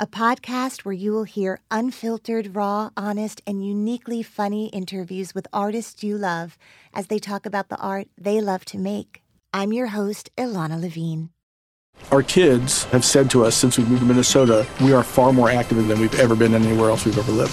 a podcast where you will hear unfiltered, raw, honest, and uniquely funny interviews with artists you love as they talk about the art they love to make. I'm your host, Ilana Levine. Our kids have said to us since we moved to Minnesota, we are far more active than we've ever been anywhere else we've ever lived.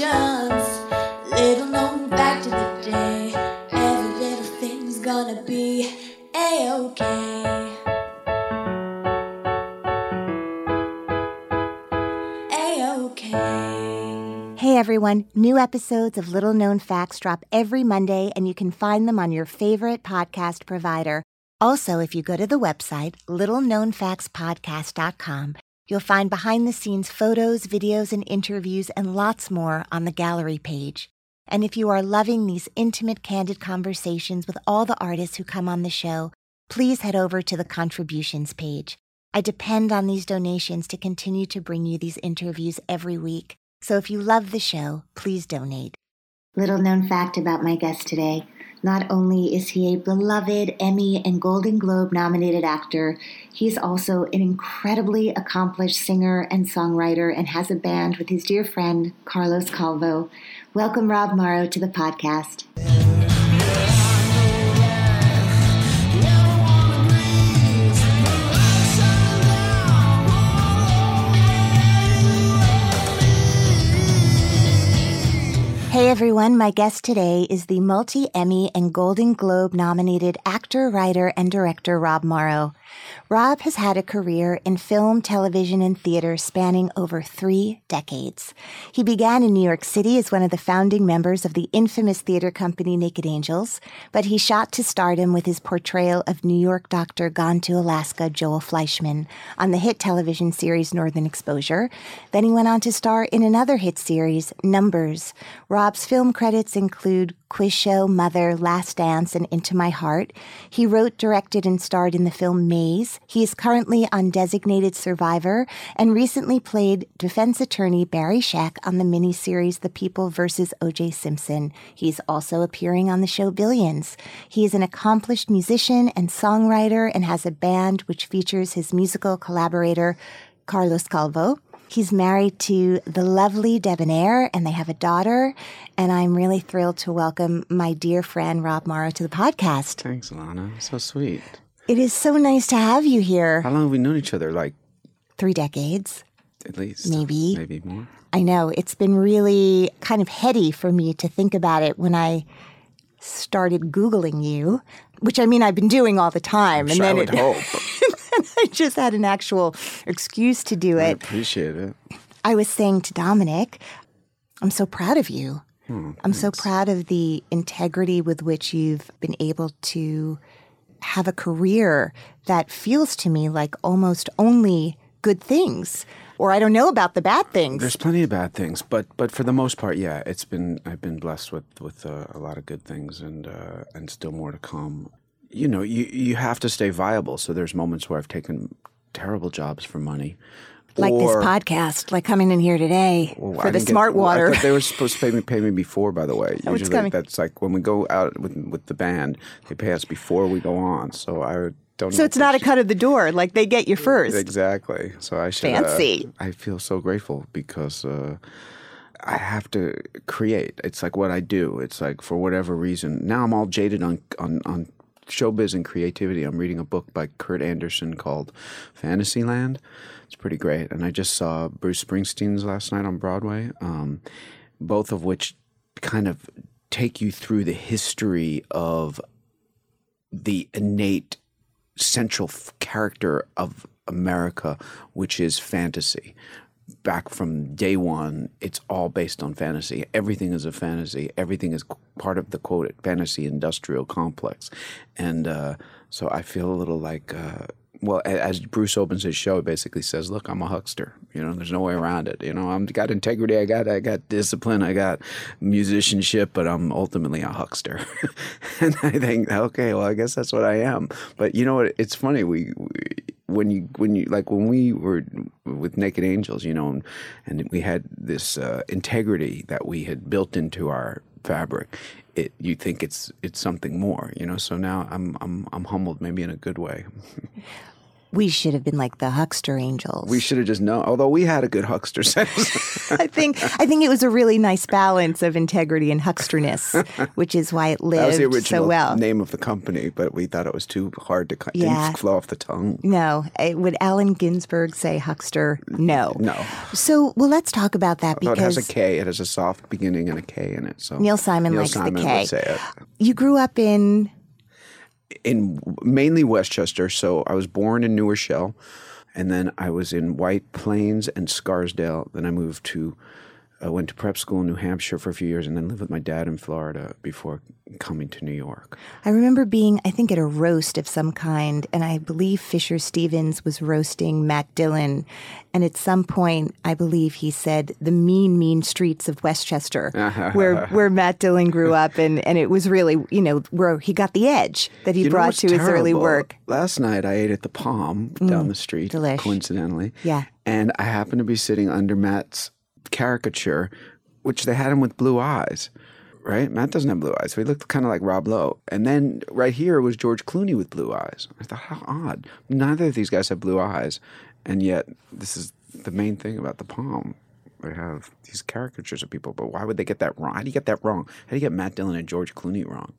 Revelations. Little known back to the day. Every little thing's gonna be a-okay. A-okay. Hey everyone, new episodes of Little Known Facts drop every Monday, and you can find them on your favorite podcast provider. Also, if you go to the website, littleknownfactspodcast.com, you'll find behind the scenes photos, videos, and interviews, and lots more on the gallery page. And if you are loving these intimate, candid conversations with all the artists who come on the show, please head over to the contributions page. I depend on these donations to continue to bring you these interviews every week. So if you love the show, please donate. Little known fact about my guest today. Not only is he a beloved Emmy and Golden Globe nominated actor, he's also an incredibly accomplished singer and songwriter and has a band with his dear friend Carlos Calvo. Welcome, Rob Morrow, to the podcast. Hey everyone, my guest today is the multi Emmy and Golden Globe nominated actor, writer, and director Rob Morrow. Rob has had a career in film, television, and theater spanning over three decades. He began in New York City as one of the founding members of the infamous theater company Naked Angels, but he shot to stardom with his portrayal of New York doctor gone to Alaska Joel Fleischman on the hit television series Northern Exposure. Then he went on to star in another hit series, Numbers. Rob's film credits include Quiz Show, Mother, Last Dance, and Into My Heart. He wrote, directed, and starred in the film Maze. He is currently on Designated Survivor and recently played defense attorney Barry Scheck on the miniseries The People vs. O.J. Simpson. He's also appearing on the show Billions. He is an accomplished musician and songwriter and has a band which features his musical collaborator, Carlos Calvo. He's married to the lovely Debbon Ayer, and they have a daughter. And I'm really thrilled to welcome my dear friend Rob Morrow to the podcast. Thanks, Ilana. So sweet. It is so nice to have you here. How long have we known each other? Like three decades, at least. Maybe. Maybe more. I know. It's been really kind of heady for me to think about it when I started Googling you, which I mean, I've been doing all the time. I'm and then I it, hope. I just had an actual excuse to do it. I appreciate it. I was saying to Dominic, I'm so proud of you. Hmm, I'm so proud of the integrity with which you've been able to have a career that feels to me like almost only good things. Or I don't know about the bad things. There's plenty of bad things, but but for the most part, yeah, it's been I've been blessed with with uh, a lot of good things, and uh, and still more to come. You know, you you have to stay viable. So there's moments where I've taken terrible jobs for money, like or, this podcast, like coming in here today Well, for I the get- smart well, I water. thought they were supposed to pay me pay me before. By the way, Oh, usually coming. that's like when we go out with with the band, they pay us before we go on. So I don't. so it's not a cut of the door. Like they get you first. Exactly. So I should. uh, Fancy. I feel so grateful because uh, I have to create. It's like what I do. It's like for whatever reason. Now I'm all jaded on on on showbiz and creativity. I'm reading a book by Kurt Andersen called Fantasyland. It's pretty great. And I just saw Bruce Springsteen's last night on Broadway. Um, both of which kind of take you through the history of the innate central character of America, which is fantasy. Back from day one, it's all based on fantasy. Everything is a fantasy. Everything is part of the quoted fantasy industrial complex. And uh, so I feel a little like, uh, well, as Bruce opens his show, he basically says, "Look, I'm a huckster. You know, there's no way around it. You know, I'm got integrity. I got, I got discipline. I got musicianship, but I'm ultimately a huckster." and I think, okay, well, I guess that's what I am. But you know what? It's funny. We, we when you when you like when we were with Naked Angels, you know, and, and we had this uh, integrity that we had built into our fabric. It you think it's it's something more, you know. So now I'm I'm I'm humbled, maybe in a good way. We should have been like the Huckster Angels. We should have just known. Although we had a good huckster sense. I think I think it was a really nice balance of integrity and hucksterness, which is why it that was lived the original so well. name of the company, but we thought it was too hard to. Yeah. Flow off the tongue. No, Eh, would Allen Ginsberg say huckster? No. No. So, well, let's talk about that Although it has a K. It has a soft beginning and a K in it. So Neil Simon Neil likes the K. Would say it. you grew up in in mainly Westchester. So I was born in New Rochelle, and then I was in White Plains and Scarsdale. Then I moved to, uh, went to prep school in New Hampshire for a few years, and then lived with my dad in Florida before coming to New York. I remember being, I think, at a roast of some kind, and I believe Fisher Stevens was roasting Matt Dillon. And at some point, I believe he said the mean, mean streets of Westchester, where where Matt Dillon grew up, and, and it was really, you know, where he got the edge that he You brought to his early work. Last night I ate at the Palm down the street, delish. coincidentally. Yeah. And I happened to be sitting under Matt's caricature, which they had him with blue eyes. Right? Matt doesn't have blue eyes, so he looked kind of like Rob Lowe. And then right here was George Clooney with blue eyes. I thought, how odd. Neither of these guys have blue eyes, and yet this is the main thing about the Palm. They have these caricatures of people, but why would they get that wrong? How do you get that wrong? How do you get Matt Dillon and George Clooney wrong?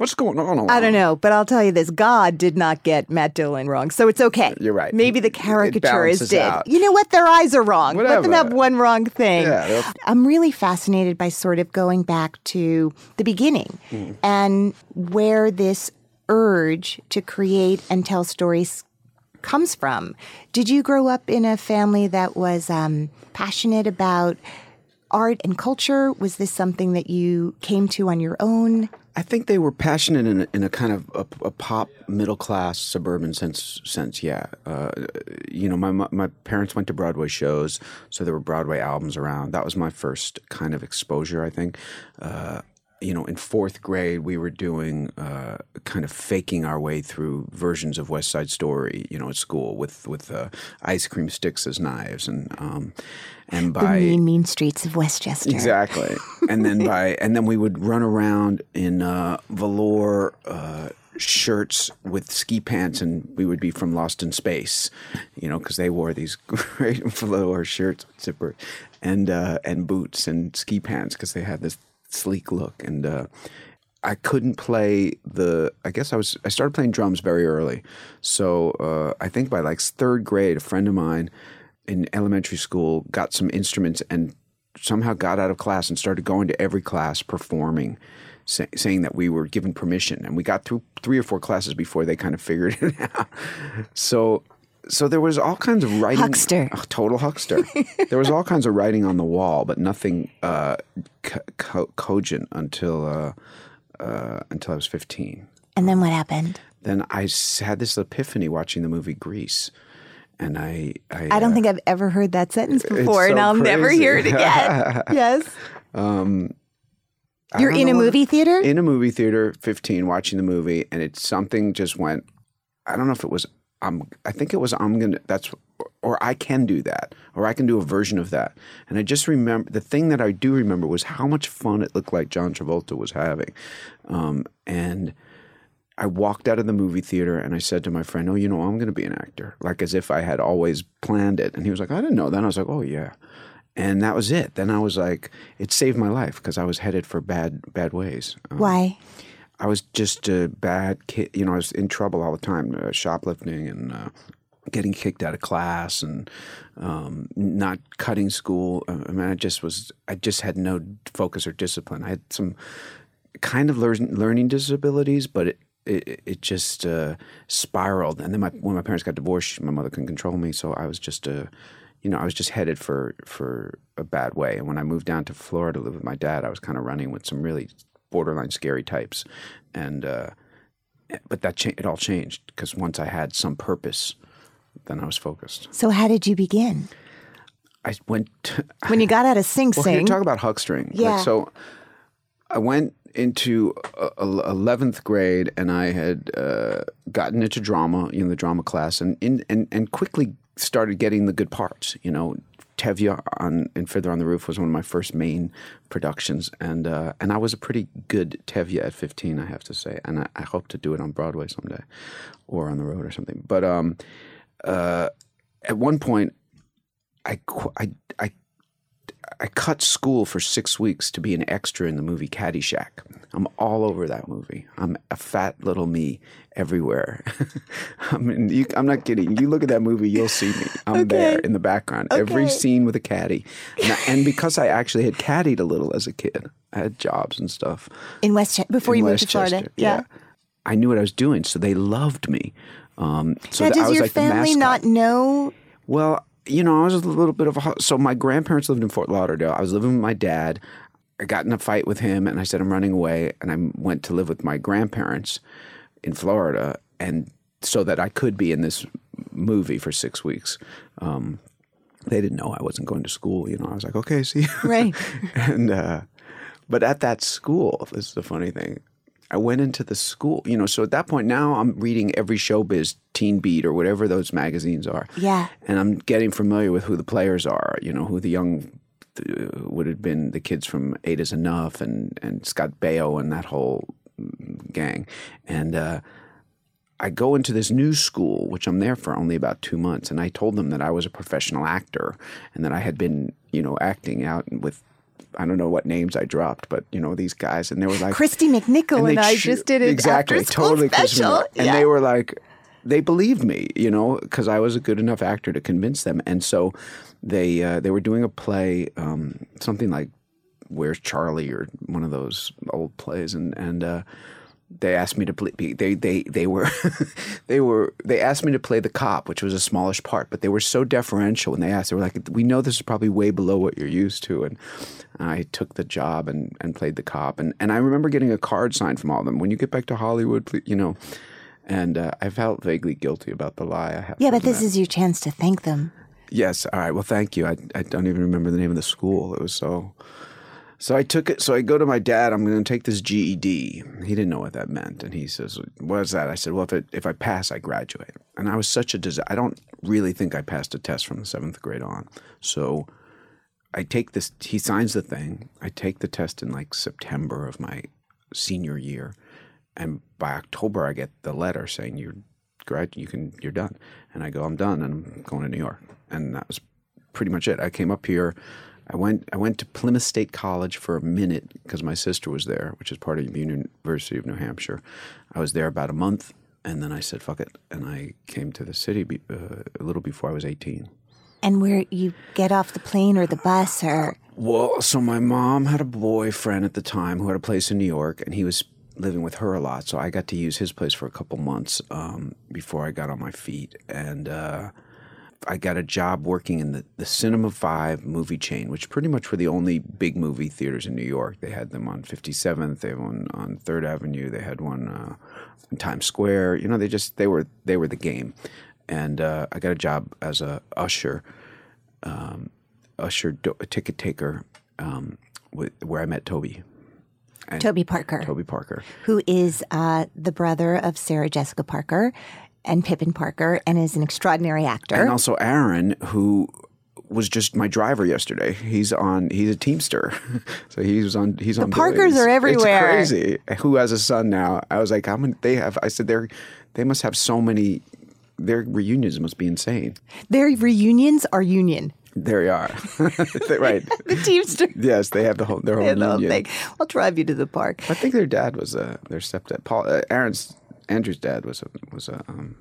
What's going on? I don't know, but I'll tell you this: God did not get Matt Dillon wrong, so it's okay. You're right. Maybe the balances did. out. You know what? Their eyes are wrong. Let them have one wrong thing. Yeah, I'm really fascinated by sort of going back to the beginning Hmm. and where this urge to create and tell stories comes from. Did you grow up in a family that was um, passionate about art and culture? Was this something that you came to on your own? I think they were passionate in a, in a kind of a, a pop middle class suburban sense. Sense, yeah. Uh, you know, my my parents went to Broadway shows, so there were Broadway albums around. That was my first kind of exposure. I think. Uh, you know, in fourth grade, we were doing uh, kind of faking our way through versions of West Side Story. You know, at school with with uh, ice cream sticks as knives, and um, and The by mean, mean streets of Westchester. Exactly. and then by and then we would run around in uh, velour uh, shirts with ski pants, and we would be from Lost in Space, you know, because they wore these great velour shirts with zipper and uh, and boots and ski pants because they had this sleek look and. Uh, I couldn't play the. I guess I was. I started playing drums very early, so uh, I think by like third grade, a friend of mine in elementary school got some instruments and somehow got out of class and started going to every class performing, say, saying that we were given permission. And we got through three or four classes before they kind of figured it out. So. So there was all kinds of writing. Huckster. Oh, total huckster. there was all kinds of writing on the wall, but nothing uh, co- co- cogent until uh, uh, until I was fifteen. And then what happened? Then I had this epiphany watching the movie Grease, and I I, I don't uh, think I've ever heard that sentence before, and I'll never hear it again. yes. um, You're in a what- movie theater? in a movie theater, fifteen, watching the movie, and it's something just went. I don't know if it was. I'm. I think it was. I'm gonna. That's. Or I can do that, or I can do a version of that. And I just remember the thing that I do remember was how much fun it looked like John Travolta was having, um, and. I walked out of the movie theater and I said to my friend, "Oh, you know, I'm going to be an actor," like as if I had always planned it. And he was like, "I didn't know that." I was like, "Oh yeah," and that was it. Then I was like, it saved my life because I was headed for bad bad ways. Um, Why? I was just a bad kid. You know, I was in trouble all the time, uh, shoplifting and uh, getting kicked out of class and um, not cutting school. Uh, I mean, I just was. I just had no focus or discipline. I had some kind of learn, learning disabilities, but it, it, it just uh, spiraled. And then my, when my parents got divorced, my mother couldn't control me, so I was just uh, you know, I was just headed for for a bad way. And when I moved down to Florida to live with my dad, I was kind of running with some really borderline scary types, and uh, but that cha- it all changed because once I had some purpose, then I was focused. So how did you begin? I went to, When you got out of Sing Sing. well, talk about huckstering. Yeah. Like, so I went into eleventh grade, and I had uh, gotten into drama, you know, the drama class, and in, and and quickly started getting the good parts. You know, Tevye on in Fiddler on the Roof was one of my first main productions, and uh, and I was a pretty good Tevye at fifteen, I have to say, and I, I hope to do it on Broadway someday, or on the road or something. But um, uh, at one point, I I I I cut school for six weeks to be an extra in the movie Caddyshack. I'm all over that movie. I'm a fat little me everywhere. I mean, you, I'm not kidding. You look at that movie, you'll see me. I'm there in the background. Every scene with a caddy. And, I- and because I actually had caddied a little as a kid, I had jobs and stuff. in West before in you moved to Florida. Westchester. Yeah. I knew what I was doing, so they loved me. Um, so now, does was your like family not know? Well, you know, I was a little bit of a. So my grandparents lived in Fort Lauderdale. I was living with my dad. I got in a fight with him, and I said I'm running away, and I went to live with my grandparents in Florida, and so that I could be in this movie for six weeks. Um, they didn't know I wasn't going to school. You know, I was like, okay, see. Right. and uh, but at that school, this is the funny thing. I went into the school, you know. So at that point, now I'm reading every showbiz, Teen Beat, or whatever those magazines are. Yeah. and I'm getting familiar with who the players are. You know, who the young uh, would have been the kids from Eight Is Enough and and Scott Baio and that whole gang. And uh, I go into this new school, which I'm there for only about two months, and I told them that I was a professional actor and that I had been, you know, acting out with. I don't know what names I dropped, but you know these guys, and they were like Kristy McNichol and, they I just did it exactly totally special. And yeah. they were like they believed me you know because i was a good enough actor to convince them and so they uh, they were doing a play um, something like where's charlie or one of those old plays and and uh, they asked me to play. They they they were they were they asked me to play the cop, which was a smallish part, but they were so deferential when they asked. They were like, "We know this is probably way below what you're used to," and I took the job and, and played the cop. And and I remember getting a card signed from all of them. When you get back to Hollywood, please, you know. And uh, I felt vaguely guilty about the lie. I have. yeah, but this admit. is your chance to thank them. Yes. All right. Well, thank you. I, I don't even remember the name of the school. It was so. So I took it. So I go to my dad. I'm going to take this GED. He didn't know what that meant, and he says, "What is that?" I said, "Well, if it, if I pass, I graduate." And I was such a disaster. I don't really think I passed a test from the seventh grade on. So I take this. He signs the thing. I take the test in like September of my senior year, and by October, I get the letter saying you're grad. You can. You're done. And I go, I'm done, and I'm going to New York. And that was pretty much it. I came up here. I went. I went to Plymouth State College for a minute because my sister was there, which is part of the University of New Hampshire. I was there about a month, and then I said, "Fuck it," and I came to the city be, uh, a little before I was 18. And where you get off the plane or the bus or Well, so my mom had a boyfriend at the time who had a place in New York, and he was living with her a lot. So I got to use his place for a couple months um, before I got on my feet, and uh, I got a job working in the, the Cinema Five movie chain, which pretty much were the only big movie theaters in New York. They had them on 57th, they had one on Third Avenue, they had one uh, in Times Square. You know, they just they were they were the game, and uh, I got a job as a usher um, usher do- ticket taker um, with, where I met Toby. And Toby Parker, Toby Parker. who is uh, the brother of Sarah Jessica Parker and Pippin Parker and is an extraordinary actor. And also Aaron, who was just my driver yesterday. He's on. He's a Teamster, so he's on. He's on The on. Parkers are everywhere. It's crazy. Who has a son now? I was like, how many? They have. I said they're. They must have so many. Their reunions must be insane. Their reunions are union. There you are. right. The Teamster. Yes, they have the whole their whole the whole thing. I'll drive you to the park. I think their dad was a their stepdad. Paul uh, Aaron's Andrew's dad was a was a um,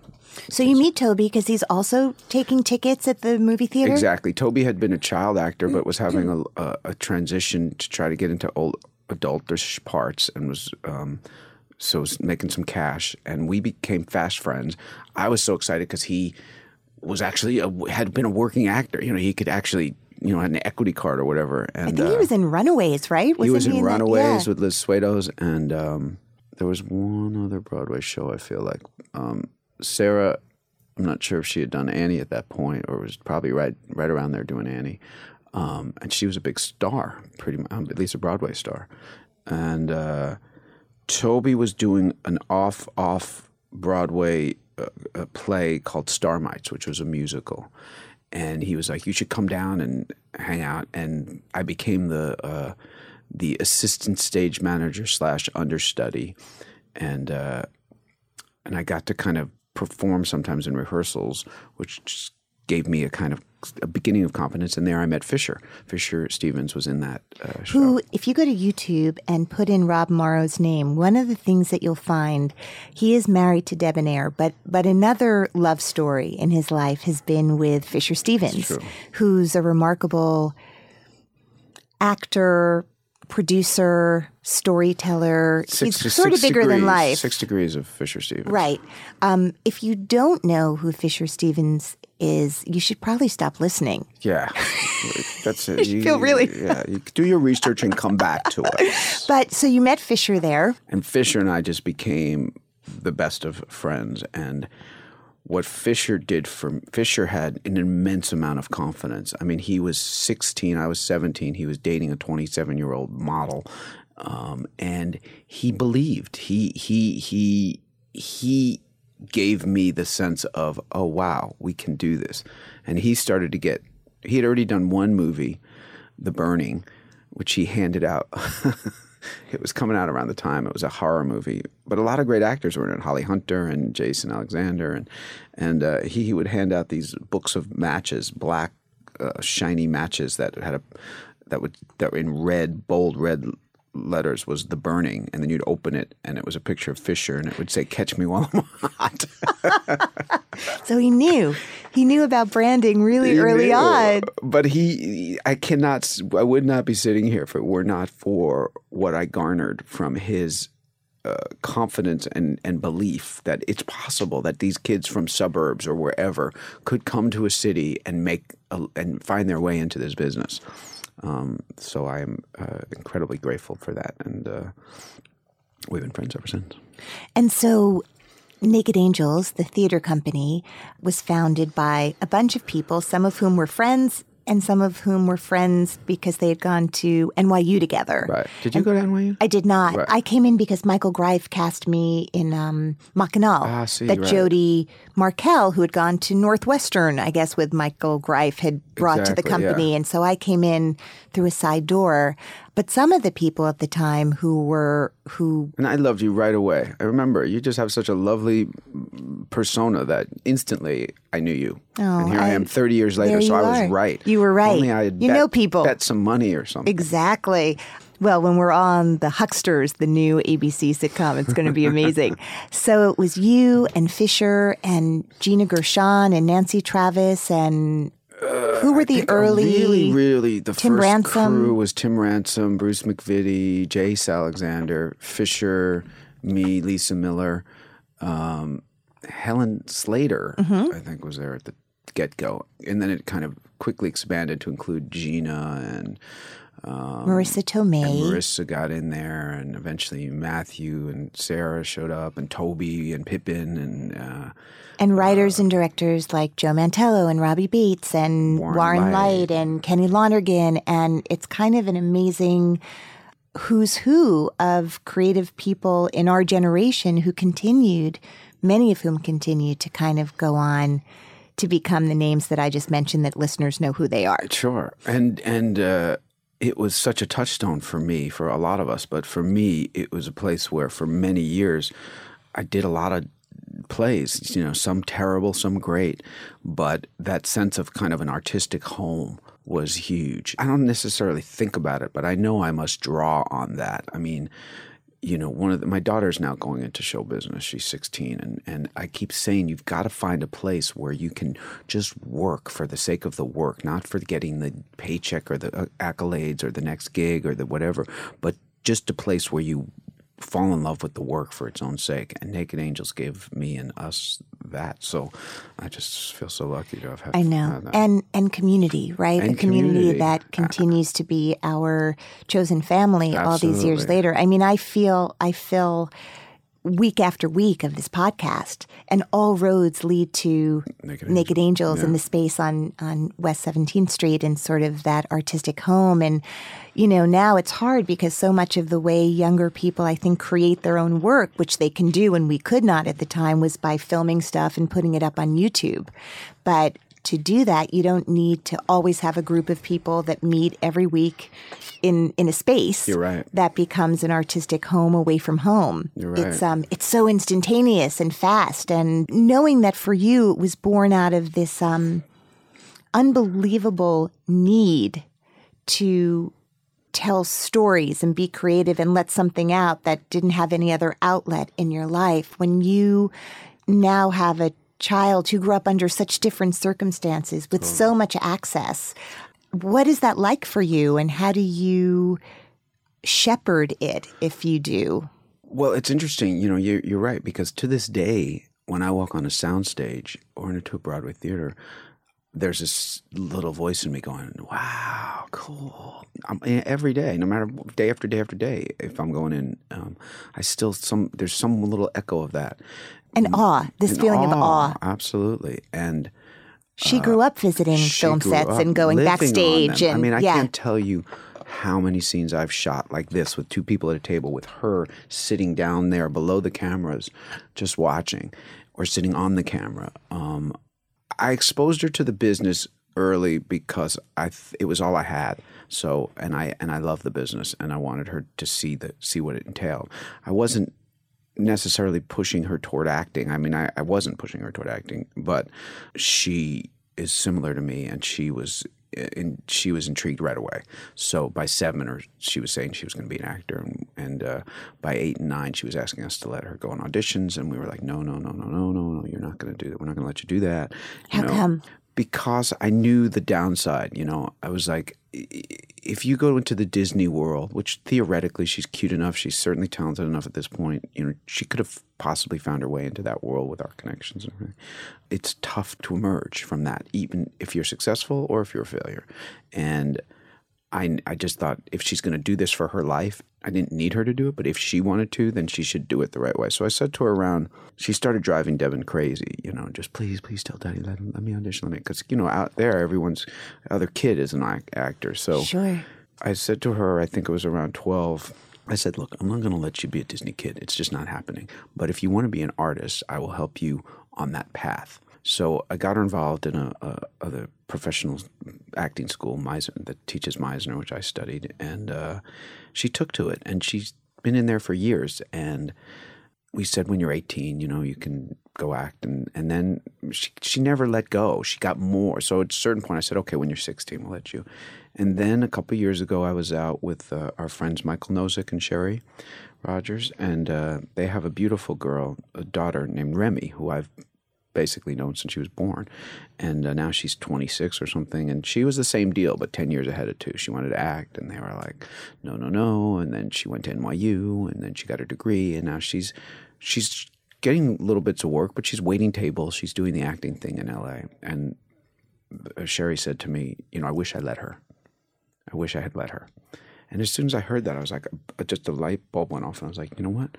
So you meet Toby because he's also taking tickets at the movie theater. exactly. Toby had been a child actor, but was having a, a, a transition to try to get into old adultish parts, and was um, so was making some cash, and we became fast friends. I was so excited because he was actually a, had been a working actor. You know, he could actually you know had an equity card or whatever. And I think he was in Runaways, right? he was Wasn't in that- Runaways yeah. with Liz Swados, and um, there was one other Broadway show. I feel like um, Sarah. I'm not sure if she had done Annie at that point, or was probably right right around there doing Annie. Um, and she was a big star, pretty much, um, at least a Broadway star. And uh, Toby was doing an off off Broadway uh, play called Starmites, which was a musical. And he was like, "You should come down and hang out." And I became the uh, the assistant stage manager slash understudy, and uh, and I got to kind of perform sometimes in rehearsals, which just gave me a kind of a beginning of confidence. And there I met Fisher. Fisher Stevens was in that uh, show. Who, if you go to YouTube and put in Rob Morrow's name, one of the things that you'll find, he is married to Debbon Ayer, but but another love story in his life has been with Fisher Stevens, who's a remarkable actor, producer, storyteller. Six- He's sort of bigger than life. Six degrees of Fisher Stevens. Right. Um, if you don't know who Fisher Stevens is, you should probably stop listening. Yeah, that's it. You feel really- yeah. You do your research and come back to us. But so you met Fisher there. And Fisher and I just became the best of friends. And what Fisher did for Fisher had an immense amount of confidence. I mean, he was 16, I was 17. He was dating a 27 year old model, um, and he believed. He he he he gave me the sense of, oh wow, we can do this. And he started to get. He had already done one movie, The Burning, which he handed out. it was coming out around the time. It was a horror movie, but a lot of great actors were in it. Holly Hunter and Jason Alexander, and and uh, he, he would hand out these books of matches, black, uh, shiny matches that had a that would that were in red, bold red letters was the burning, and then you'd open it, and it was a picture of Fisher, and it would say "Catch me while I'm hot." So he knew. He knew about branding really He early knew. on. But he, I cannot, I would not be sitting here if it were not for what I garnered from his uh, confidence and, and belief that it's possible that these kids from suburbs or wherever could come to a city and make a, and find their way into this business. Um, so I am uh, incredibly grateful for that, and uh, we've been friends ever since. And so Naked Angels, the theater company, was founded by a bunch of people, some of whom were friends and some of whom were friends because they had gone to NYU together. Right? Did you go to NYU? I did not. Right. I came in because Michael Greif cast me in um, Mackinac. Ah, see, that right. Jodie Markell, who had gone to Northwestern, I guess, with Michael Greif, had brought to the Exactly, yeah. company. And so I came in through a side door. But some of the people at the time who were, who And I loved you right away. I remember you just have such a lovely persona that instantly I knew you. Oh, and here I, I- am 30 years later, so I was are. right. You were right. Only I had You bet, know people. bet some money or something. Exactly. Well, when we're on The Hucksters, the new ABC sitcom, it's going to be amazing. so it was you and Fisher and Gina Gershon and Nancy Travis and who were the early really, really the Tim first Ransom? crew was Tim Ransom, Bruce McVittie, Jace Alexander, Fisher, me, Lisa Miller, um, Helen Slater. Mm-hmm. I think was there at the get go, and then it kind of quickly expanded to include Gina and. Um, Marisa Tomei. Marisa got in there, and eventually Matthew and Sarah showed up, and Toby and Pippin, and uh, and writers and directors like Joe Mantello and Robbie Bates and Warren Warren, Leight. Leight and Kenny Lonergan. And it's kind of an amazing who's who of creative people in our generation who continued, many of whom continued to kind of go on to become the names that I just mentioned that listeners know who they are. Sure, and and uh, it was such a touchstone for me, for a lot of us, but for me, it was a place where, for many years, I did a lot of plays. You know, some terrible, some great, but that sense of kind of an artistic home was huge. I don't necessarily think about it, but I know I must draw on that. I mean. You know, one of the, my daughter's now going into show business. She's 16, and, and I keep saying you've got to find a place where you can just work for the sake of the work, not for getting the paycheck or the uh, accolades or the next gig or the whatever, but just a place where you fall in love with the work for its own sake. And Naked Angels gave me and us that. So I just feel so lucky to have had. I know, that. and and community, right? And a community, community. that continues to be our chosen family all these years later. I mean, I feel, I feel week after week of this podcast, and all roads lead to Naked Angels, Yeah. and the space on on West Seventeenth Street, and sort of that artistic home. And you know, now it's hard because so much of the way younger people, I think, create their own work, which they can do, and we could not at the time, was by filming stuff and putting it up on YouTube. But to do that, you don't need to always have a group of people that meet every week in in a space You're right. that becomes an artistic home away from home. You're right. It's um it's so instantaneous and fast and knowing that for you it was born out of this um unbelievable need to tell stories and be creative and let something out that didn't have any other outlet in your life when you now have a child who grew up under such different circumstances with so mm. much access what is that like for you and how do you shepherd it if you do Well, it's interesting. You know, you're, you're right because to this day, when I walk on a soundstage or into a Broadway theater, there's this little voice in me going, "Wow, cool!" I'm, eh, every day, no matter day after day after day. If I'm going in, um, I still some there's some little echo of that. and awe this And feeling of awe absolutely. And she grew up visiting film sets and going backstage and I mean, I yeah can't tell you how many scenes I've shot like this with two people at a table with her sitting down there below the cameras, just watching, or sitting on the camera. Um, I exposed her to the business early because I it was all I had. So and I and I love the business and I wanted her to see the see what it entailed. I wasn't necessarily pushing her toward acting. I mean, I, I wasn't pushing her toward acting, but she is similar to me, and she was and she was intrigued right away. So by seven, or she was saying she was going to be an actor, and, and uh, by eight and nine, she was asking us to let her go on auditions, and we were like, no, no, no, no, no, no, no, you're not going to do that. We're not going to let you do that. You How come? Because I knew the downside. You know, I was like, if you go into the Disney world, which theoretically she's cute enough, she's certainly talented enough at this point. You know, she could have possibly found her way into that world with our connections and everything. It's tough to emerge from that, even if you're successful or if you're a failure. And I, I just thought if she's going to do this for her life, I didn't need her to do it, but if she wanted to, then she should do it the right way. So I said to her around, she started driving Devin crazy, you know, just please, please tell daddy, let, him, let me audition, let me, because, you know, out there, everyone's other kid is an ac- actor. So sure I said to her, I think it was around 12, I said, look, I'm not going to let you be a Disney kid. It's just not happening. But if you want to be an artist, I will help you on that path. So I got her involved in a, a, a professional acting school, Meisner, that teaches Meisner, which I studied, and uh, she took to it, and she's been in there for years. And we said, when you're 18, you know, you can go act, and and then she she never let go. She got more. So at a certain point, I said, okay, when you're 16, we'll let you. And then a couple years ago, I was out with uh, our friends Michael Nozik and Sherry Rogers, and uh, they have a beautiful girl, a daughter named Remy, who I've basically known since she was born. And uh, now she's 26 or something. And she was the same deal, but 10 years ahead of two. She wanted to act, and they were like, no, no, no. And then she went to NYU, and then she got her degree, and now she's she's getting little bits of work, but she's waiting tables. She's doing the acting thing in LA. And uh, Sherry said to me, you know, I wish I let her. I wish I had let her. And as soon as I heard that, I was like, uh, just a light bulb went off, and I was like, you know what?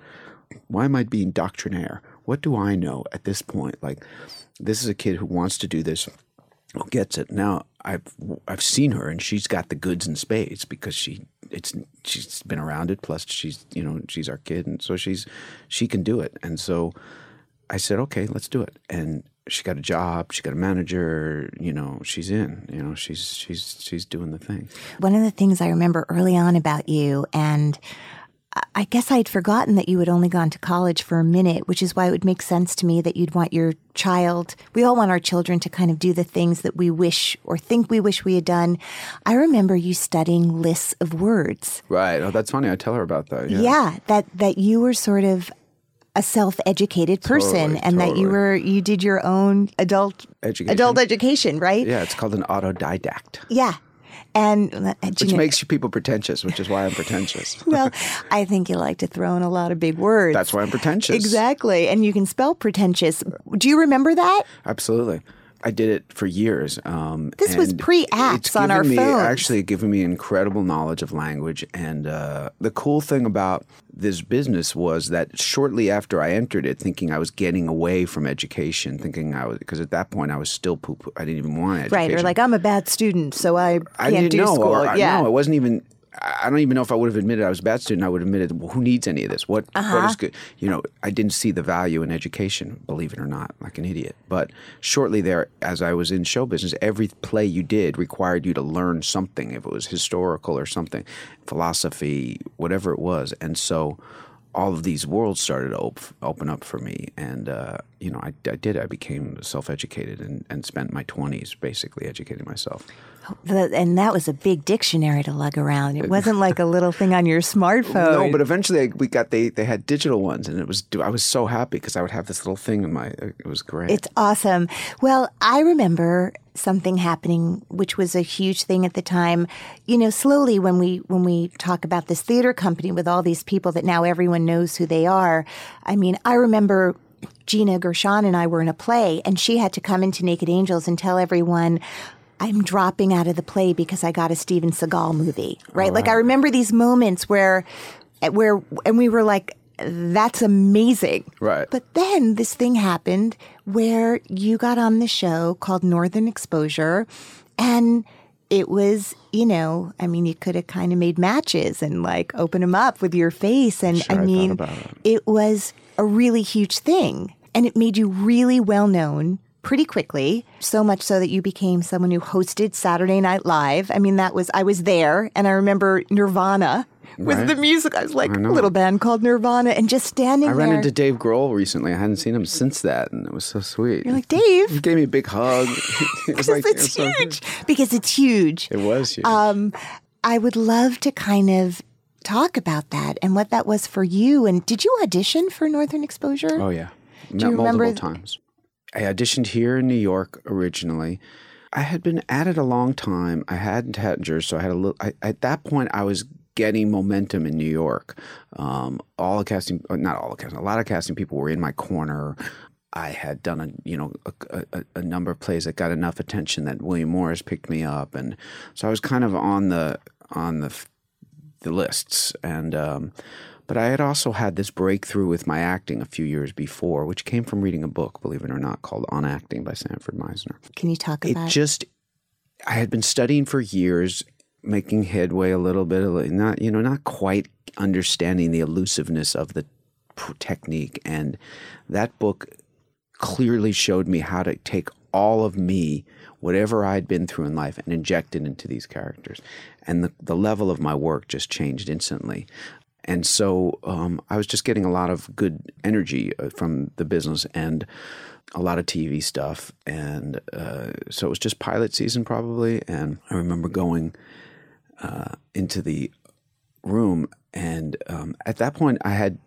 Why am I being doctrinaire? What do I know at this point? Like, this is a kid who wants to do this, who gets it. Now I've I've seen her, and she's got the goods and spades because she it's she's been around it. Plus, she's you know she's our kid, and so she's she can do it. And so I said, okay, let's do it. And she got a job. She got a manager. You know, she's in. You know, she's she's she's doing the thing. One of the things I remember early on about you, and I- guess I'd forgotten that you had only gone to college for a minute, which is why it would make sense to me that you'd want your child. We all want our children to kind of do the things that we wish or think we wish we had done. I remember you studying lists of words. Right. Oh, that's funny. I tell her about that. Yeah. Yeah, that that you were sort of a self-educated person Totally, and that you were you did your own adult Education. adult education, right? Yeah, it's called an autodidact. Yeah. And uh, which makes you people pretentious, which is why I'm pretentious. well, I think you like to throw in a lot of big words. That's why I'm pretentious. Exactly. And you can spell pretentious. Do you remember that? Absolutely. I did it for years. Um, This was pre-apps it's on our me, phones. Actually, given me incredible knowledge of language. And uh, the cool thing about this business was that shortly after I entered it, thinking I was getting away from education, thinking I was because at that point I was still poop. I didn't even want education. Right. Or like, I'm a bad student, so I can't I didn't do know. school. Or, yeah. No, it wasn't even. I don't even know if I would have admitted I was a bad student. I would have admitted, well, who needs any of this? What, what Uh-huh. is good? You know, I didn't see the value in education, believe it or not, like an idiot. But shortly there, as I was in show business, every play you did required you to learn something, if it was historical or something, philosophy, whatever it was. And so all of these worlds started to op- open up for me. And, uh, you know, I, I did. I became self educated and, and spent my 20s basically educating myself. And that was a big dictionary to lug around. It wasn't like a little thing on your smartphone. No, but eventually we got they they had digital ones, and it was I was so happy because I would have this little thing in my. It was great. It's awesome. Well, I remember something happening which was a huge thing at the time. You know, slowly when we when we talk about this theater company with all these people that now everyone knows who they are. I mean, I remember Gina Gershon and I were in a play and she had to come into Naked Angels and tell everyone I'm dropping out of the play because I got a Steven Seagal movie, right? Like I remember these moments where, where, and we were like, "That's amazing!" Right. But then this thing happened where you got on the show called Northern Exposure, and it was, you know, I mean, you could have kind of made matches and like open them up with your face, and Sure, I mean, it. it was a really huge thing, and it made you really well known pretty quickly, so much so that you became someone who hosted Saturday Night Live. I mean, that was, I was there and I remember Nirvana with Right. the music. I was like, I a little band called Nirvana and just standing I ran into Dave Grohl recently. I hadn't seen him since that, and it was so sweet. You're like, Dave, he gave me a big hug. it was like it it's so- huge because it's huge. it was huge. Um, I would love to kind of talk about that and what that was for you. And did you audition for Northern Exposure? oh yeah, Do you remember multiple times. I auditioned here in New York originally. I had been at it a long time. I hadn't had jurors, so I had a little. I, at that point, I was getting momentum in New York. Um, all the casting, uh, not all the casting, a lot of casting people were in my corner. I had done a you know a, a, a number of plays that got enough attention that William Morris picked me up, and so I was kind of on the on the the lists. And um, but I had also had this breakthrough with my acting a few years before, which came from reading a book, believe it or not, called On Acting by Sanford Meisner. Can you talk about It just I had been studying for years, making headway a little bit, not you know not quite understanding the elusiveness of the technique, and that book clearly showed me how to take all of me, whatever I'd been through in life, and inject it into these characters. And the, the level of my work just changed instantly. And so um, I was just getting a lot of good energy uh, from the business and a lot of TV stuff. And uh, so it was just pilot season, probably. And I remember going uh, into the room, and um, at that point, I had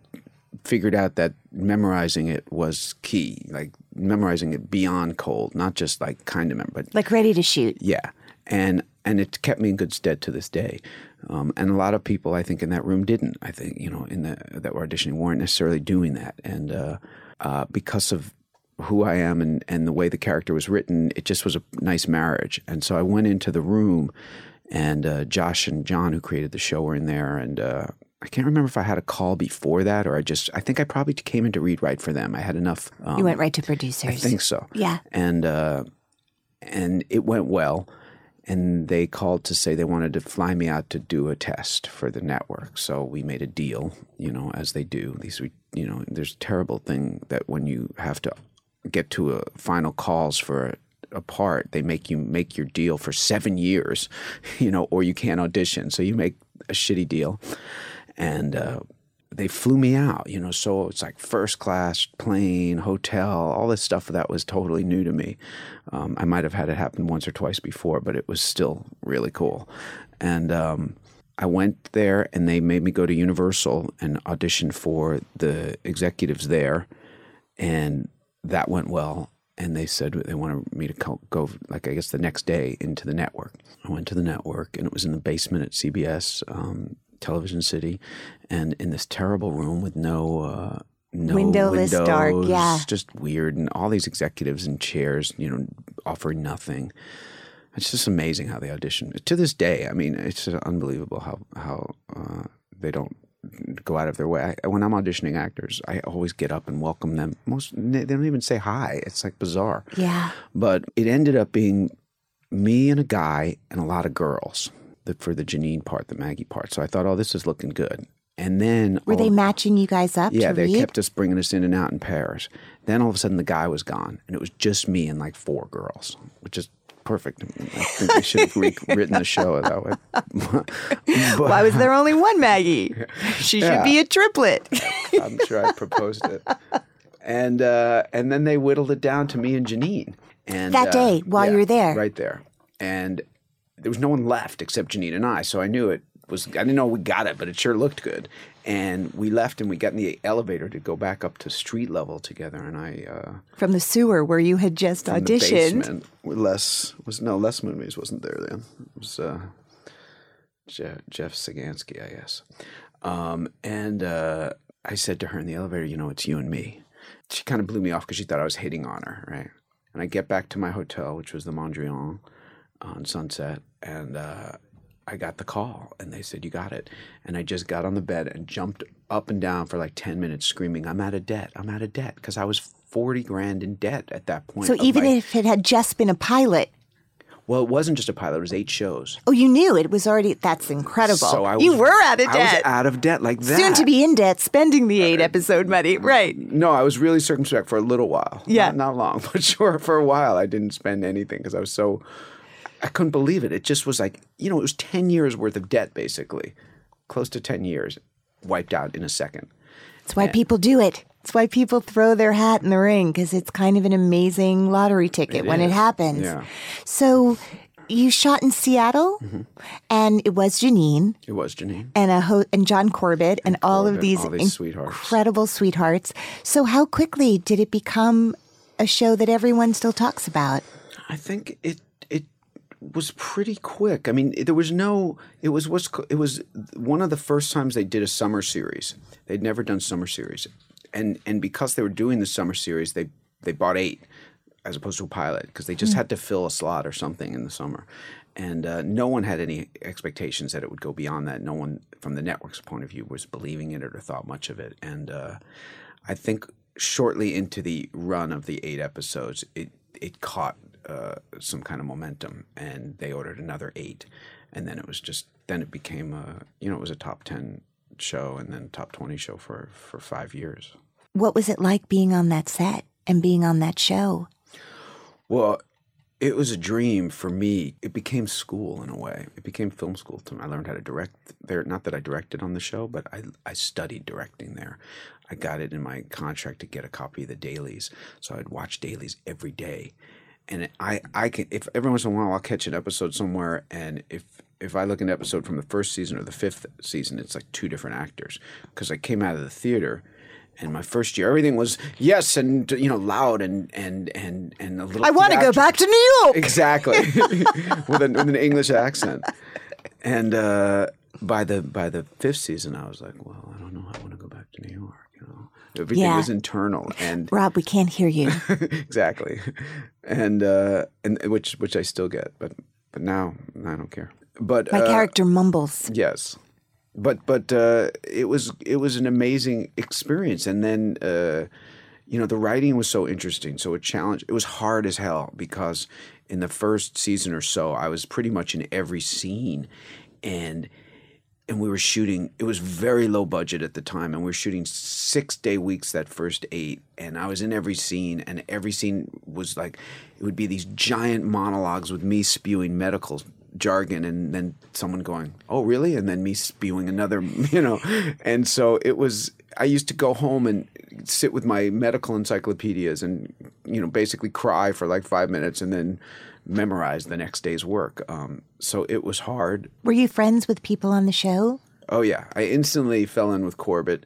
figured out that memorizing it was key, like memorizing it beyond cold, not just like kind of remember, but like ready to shoot? yeah, and and it kept me in good stead to this day. Um, and a lot of people, I think, in that room didn't. I think you know, in the that were auditioning, weren't necessarily doing that, and uh, uh, because of who I am and and the way the character was written, it just was a nice marriage. And so I went into the room, and uh, Josh and John, who created the show, were in there, and. Uh, I can't remember if I had a call before that or I just, I think I probably came in to read right for them. I had enough. Um, you went right to producers. I think so Yeah. and uh, and it went well. And they called to say they wanted to fly me out to do a test for the network. So we made a deal, you know, as they do. These, you know, there's a terrible thing that when you have to get to a final calls for a, a they make you make your deal for seven years, you know, or you can't audition. So you make a shitty deal, and uh, they flew me out, you know. So it's like first class plane, hotel, all this stuff that was totally new to me. Um, I might have had it happen once or twice before, but it was still really cool. And um, I went there, and they made me go to Universal and audition for the executives there, and that went well. And they said they wanted me to co- go, like I guess the next day into the network. I went to the network, and it was in the basement at CBS, um, Television City, and in this terrible room with no. Uh, no Windowless, windows, dark, yeah. It's just weird, and all these executives in chairs, you know, offering nothing. It's just amazing how they audition. To this day, I mean, it's unbelievable how how uh, they don't go out of their way. I, when I'm auditioning actors, I always get up and welcome them. Most they don't even say hi. It's like bizarre. Yeah. But it ended up being me and a guy and a lot of girls the, for the Janine part, the Maggie part. So I thought, oh, this is looking good. And then Were all- they matching you guys up yeah, they read? kept us bringing us in and out in pairs. Then all of a sudden, the guy was gone, and it was just me and like four girls, which is perfect. I think they should have re- written the show that way. But- Why was there only one Maggie? She should Yeah. be a triplet. I'm sure I proposed it. And uh, and then they whittled it down to me and Janine. And That uh, day, while you were there? right there, and there was no one left except Janine and I. So I knew it was. I didn't know we got it, but it sure looked good. And we left, and we got in the elevator to go back up to street level together. And I uh, From the sewer where you had just auditioned. basement Les was no Les Moonves wasn't there then. It was uh, Jeff, Jeff Sagansky, I guess. Um, and uh, I said to her in the elevator, "You know, it's you and me." She kind of blew me off because she thought I was hitting on her, right? And I get back to my hotel, which was the Mondrian on Sunset, and uh, I got the call, and they said, "You got it." And I just got on the bed and jumped up and down for like ten minutes, screaming, "I'm out of debt! I'm out of debt!" Because I was forty grand in debt at that point. So even my- if it had just been a pilot, well, it wasn't just a pilot; it was eight shows. oh, you knew it was already. That's incredible. So I was, you were out of debt. I was out of debt like that. Soon to be in debt, spending the uh, eight episode money. Right. No, I was really circumspect for a little while. Yeah. Not, not long, but sure, for a while, I didn't spend anything because I was so. I couldn't believe it. It just was like, you know, it was 10 years worth of debt, basically. Close to 10 years, wiped out in a second. That's why people do it. It's why people throw their hat in the ring because it's kind of an amazing lottery ticket It when it happens. Yeah. So you shot in Seattle, Mm-hmm. and it was Janine It was Janine. and a ho- and John Corbett and, all of these, all these sweethearts. incredible sweethearts. So how quickly did it become a show that everyone still talks about? I think it it was pretty quick. I mean, there was no. It was what's it was one of the first times they did a summer series. They'd never done summer series, and and because they were doing the summer series, they they bought eight as opposed to a pilot because they just had to fill a slot or something in the summer. And uh, no one had any expectations that it would go beyond that. No one, from the network's point of view, was believing in it or thought much of it. And uh, I think shortly into the run of the eight episodes, it it caught uh, some kind of momentum, and they ordered another eight, and then it was just then it became a you know it was a top ten show and then top twenty show for for five years. What was it like being on that set and being on that show? Well, it was a dream for me. It became school in a way. It became film school to me. I learned how to direct there. Not that I directed on the show, but I, I studied directing there. I got it in my contract to get a copy of the dailies, so I'd watch dailies every day. And I, I can if every once in a while I'll catch an episode somewhere, and if if I look at an episode from the first season or the fifth season, it's like two different actors because I came out of the theater and my first year, everything was yes and you know loud and and and and a little. I want to go back to New York. Exactly, with, an, with an English accent. And uh, by the by the fifth season, I was like, well, I don't know. I want to go back to New York. You know, everything Yeah. was internal and Rob, we can't hear you. exactly, and uh, and which which I still get, but but now I don't care. But My uh, character mumbles. Yes, but but uh, it was it was an amazing experience, and then uh, you know the writing was so interesting. So a challenge. It was hard as hell because in the first season or so, I was pretty much in every scene, and and we were shooting. It was very low budget at the time, and we were shooting six day weeks that first eight. And I was in every scene, and every scene was like it would be these giant monologues with me spewing medical jargon, and then someone going, "Oh, really?" and then me spewing another, you know. And so it was. I used to go home and sit with my medical encyclopedias and you know basically cry for like five minutes, and then memorize the next day's work. Um, so it was hard. Were you friends with people on the show? Oh yeah, I instantly fell in with Corbett.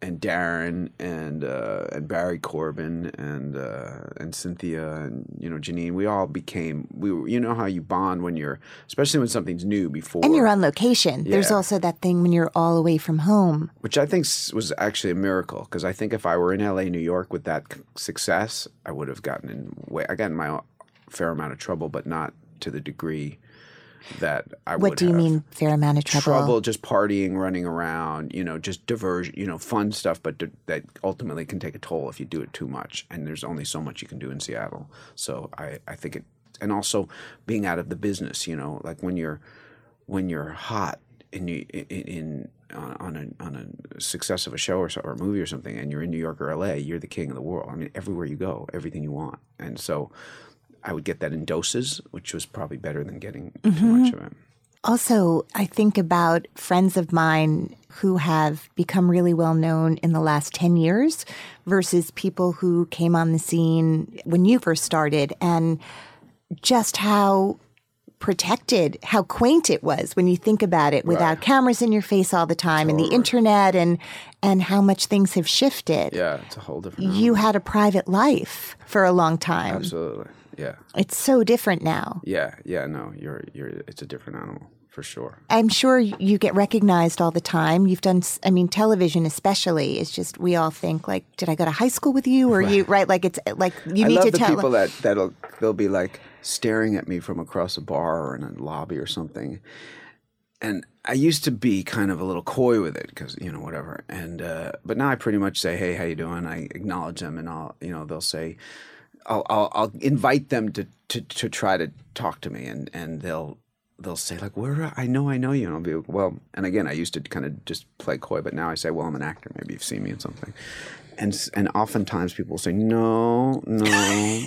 and Darren and uh, and Barry Corbin and uh, and Cynthia and you know Janine, we all became we were, you know how you bond when you're especially when something's new before And you're on location. There's also that thing when you're all away from home. which I think was actually a miracle because I think if I were in LA, New York with that success, I would have gotten in way I got in my own fair amount of trouble, but not to the degree that I What would do What do you have. mean, fair amount of trouble? trouble just partying running around you know just diversion you know fun stuff but d- that ultimately can take a toll if you do it too much and there's only so much you can do in seattle so i i think it and also being out of the business you know like when you're when you're hot in you in, in on on a, on a success of a show or, so, or a movie or something and you're in new york or la you're the king of the world i mean everywhere you go everything you want and so i would get that in doses which was probably better than getting too mm-hmm. much of it Also, I think about friends of mine who have become really well known in the last 10 years versus people who came on the scene when you first started and just how protected, how quaint it was when you think about it without cameras in your face all the time and the internet and and how much things have shifted. yeah it's a whole different You had a private life for a long time. Absolutely. Yeah. It's so different now. Yeah. Yeah. No, you're you're it's a different animal for sure. I'm sure you get recognized all the time. You've done, I mean, television especially. is just we all think like, did I go to high school with you, or you right? Like it's like you I need love to the tell. people that that'll they'll be like staring at me from across a bar or in a lobby or something. And I used to be kind of a little coy with it because you know whatever. And uh, but now I pretty much say, "Hey, how you doing?" I acknowledge them, and I'll you know they'll say, I'll I'll, I'll invite them to, to to try to talk to me, and and they'll they'll say like, "Where I know I know you," and I'll be like, well. And again, I used to kind of just play coy, but now I say, "Well, I'm an actor. Maybe you've seen me in something." And and oftentimes people will say, "No, no,"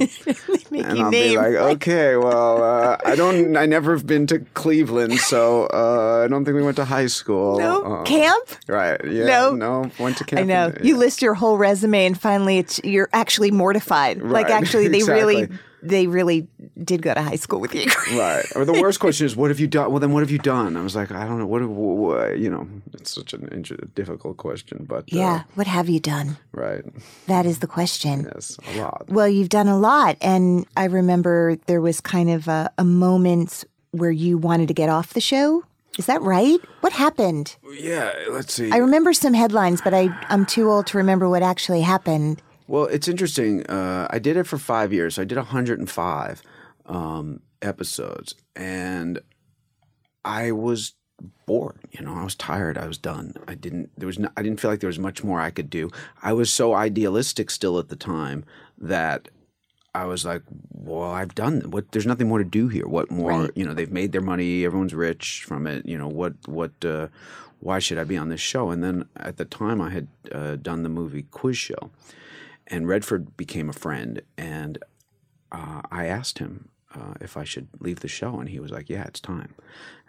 and I'll name. be like, "Okay, well, uh, I don't. I never have been to Cleveland, so uh, I don't think we went to high school. no Uh, camp. right? Yeah, No. no, went to camp. I know. in- You list your whole resume, and finally, it's you're actually mortified. Like actually, they really, exactly. They really did go to high school with you. Right. Or the worst question is, what have you done? Well, then what have you done? I was like, I don't know. What, what, you know, it's such an inter- difficult question, but uh, yeah. What have you done? right. That is the question. Yes, a lot. Well, you've done a lot. And I remember there was kind of a, a moment where you wanted to get off the show. Is that right? What happened? Yeah. Let's see. I remember some headlines, but I, I'm too old to remember what actually happened. Well, it's interesting. Uh, I did it for five years. I did 105 um, episodes, and I was bored. You know, I was tired. I was done. I didn't. There was. No, I didn't feel like there was much more I could do. I was so idealistic still at the time that I was like, "Well, I've done what. There's nothing more to do here. What more? Right. You know, they've made their money. Everyone's rich from it. You know, what? What? Uh, why should I be on this show?" And then at the time, I had uh, done the movie Quiz Show, and Redford became a friend, and uh, I asked him uh, if I should leave the show, and he was like, "Yeah, it's time."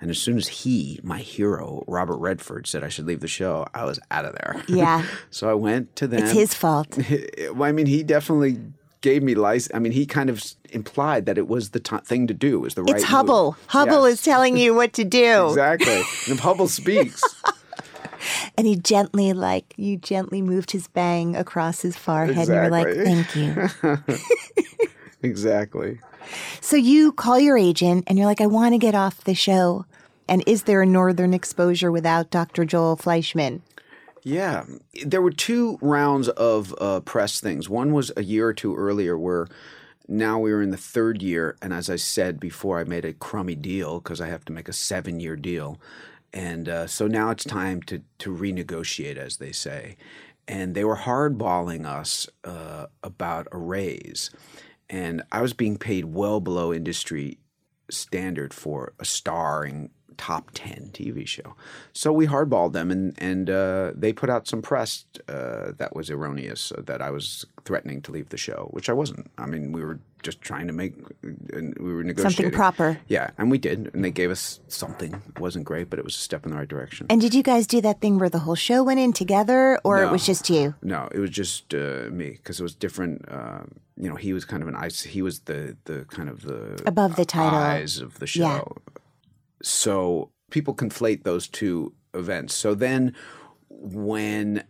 And as soon as he, my hero, Robert Redford, said I should leave the show, I was out of there. Yeah. so I went to them. It's his fault. well, I mean, he definitely gave me license. I mean, he kind of implied that it was the ti thing to do. Was the right. It's Hubbell. move. Hubbell Yes, is telling you what to do. exactly. And if Hubbell speaks, And he gently, like, you gently moved his bang across his forehead. And you're like, thank you. exactly. So you call your agent and you're like, I want to get off the show. And is there a northern exposure without Dr. Joel Fleischman? Yeah, there were two rounds of uh, press things. One was a year or two earlier, where now we were in the third year, and as I said before, I made a crummy deal because I have to make a seven-year deal, and uh, so now it's time to to renegotiate, as they say. And they were hardballing us uh, about a raise, and I was being paid well below industry standard for a starring top 10 TV show. So we hardballed them and and uh, they put out some press uh, that was erroneous uh, that I was threatening to leave the show, which I wasn't. I mean, we were just trying to make and we were negotiating Something proper. Yeah, and we did and they gave us something. It wasn't great, but it was a step in the right direction. And did you guys do that thing where the whole show went in together or it was just you? No, it was just uh, me because it was different. Uh, you know, he was kind of an ice. He was the the kind of the Above the title. eyes of the show. So people conflate those two events. So then, when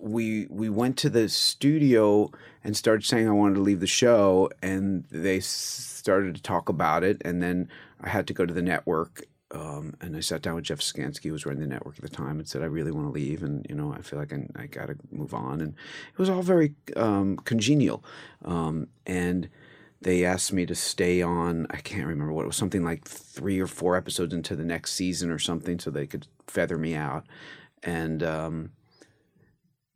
we we went to the studio and started saying I wanted to leave the show, and they started to talk about it, and then I had to go to the network. Um, and I sat down with Jeff Sagansky, who was running the network at the time, and said, "I really want to leave, and you know, I feel like I, I got to move on." And it was all very um, congenial. Um, and they asked me to stay on. I can't remember what it was. Something like three or four episodes into the next season or something, so they could feather me out. And um,